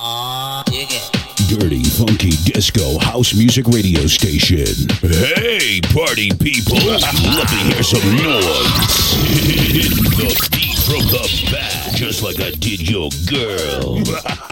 Dirty Funky Disco House Music Radio Station. Hey, party people! Let me hear some noise. The beat from the back, just like I did your girl.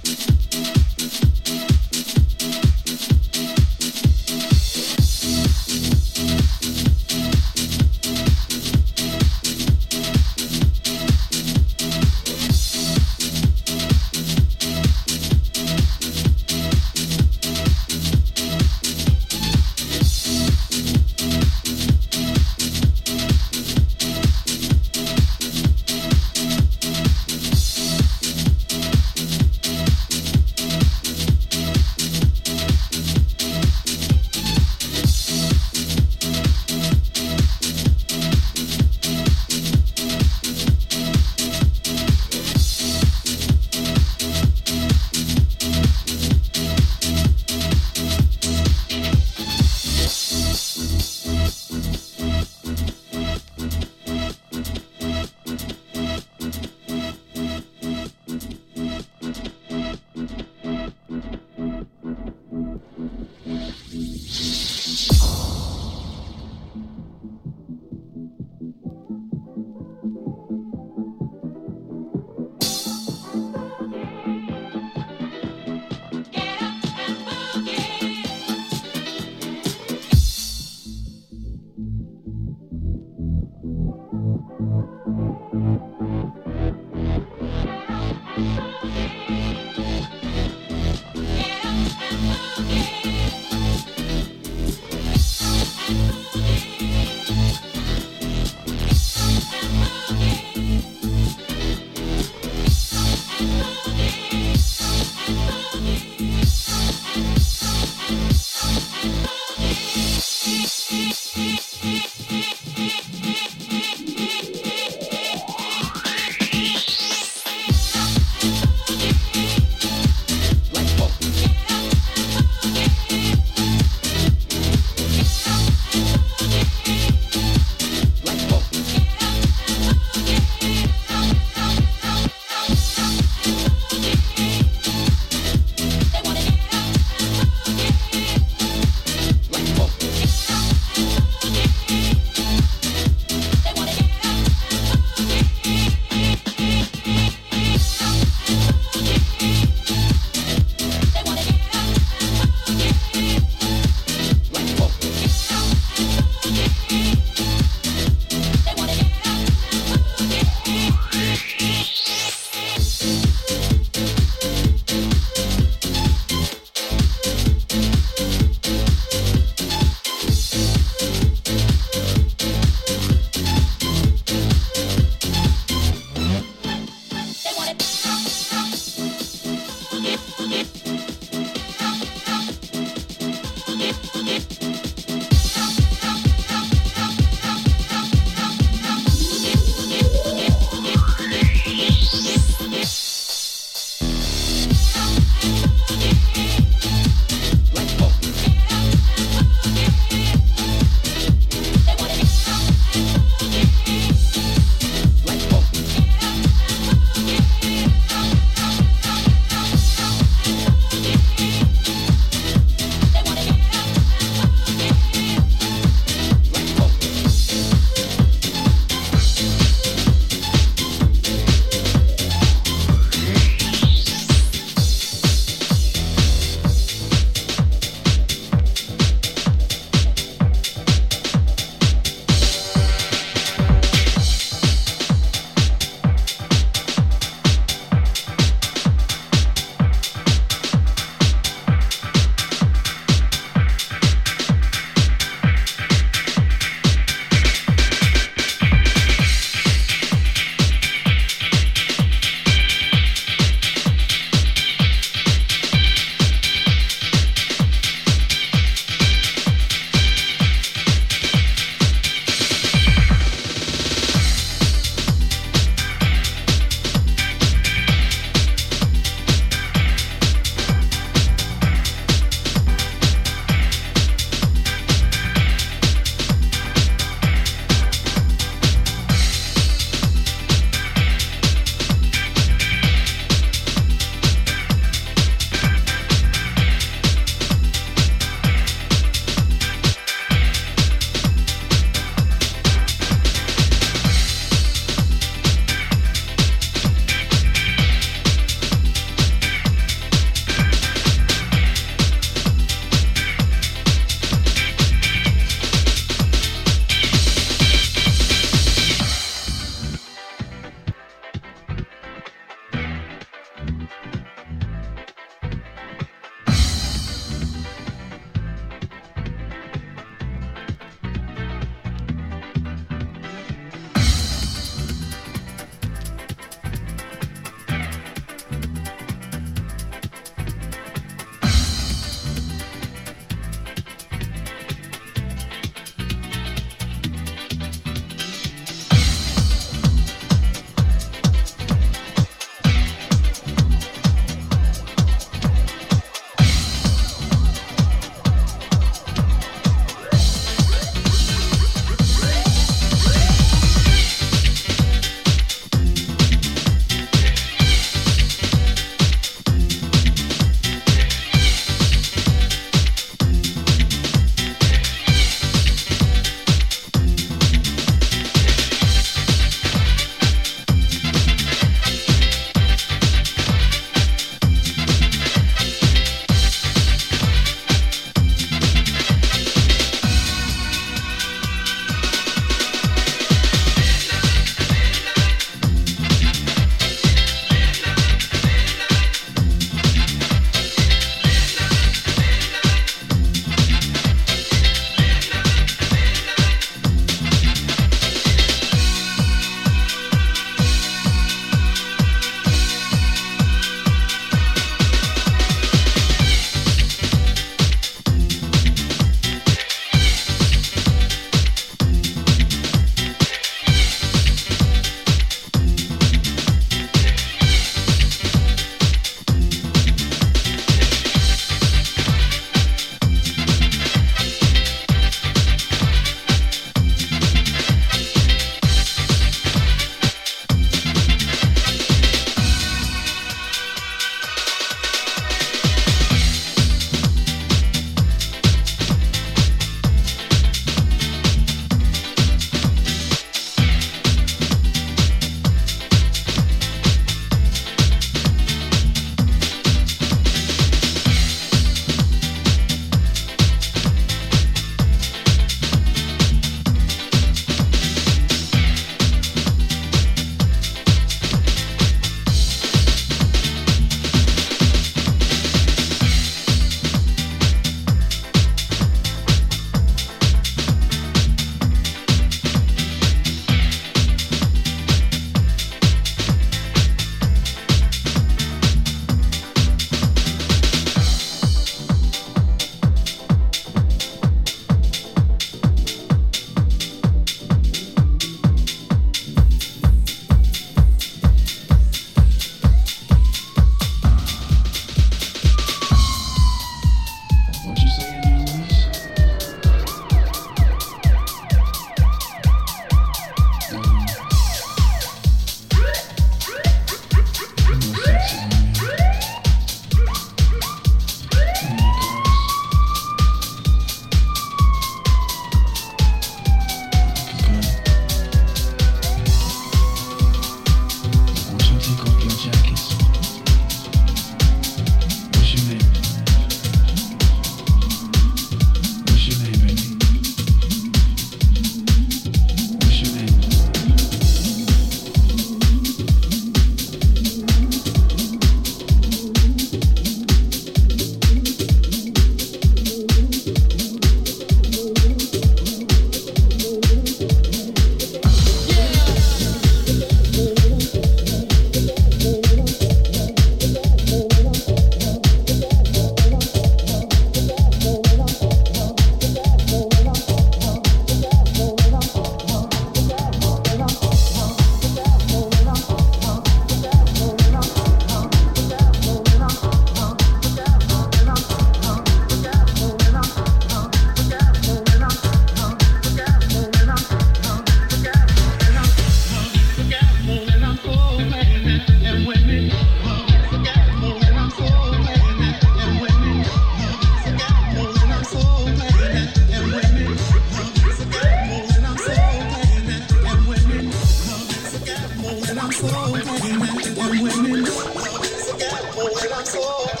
When I'm so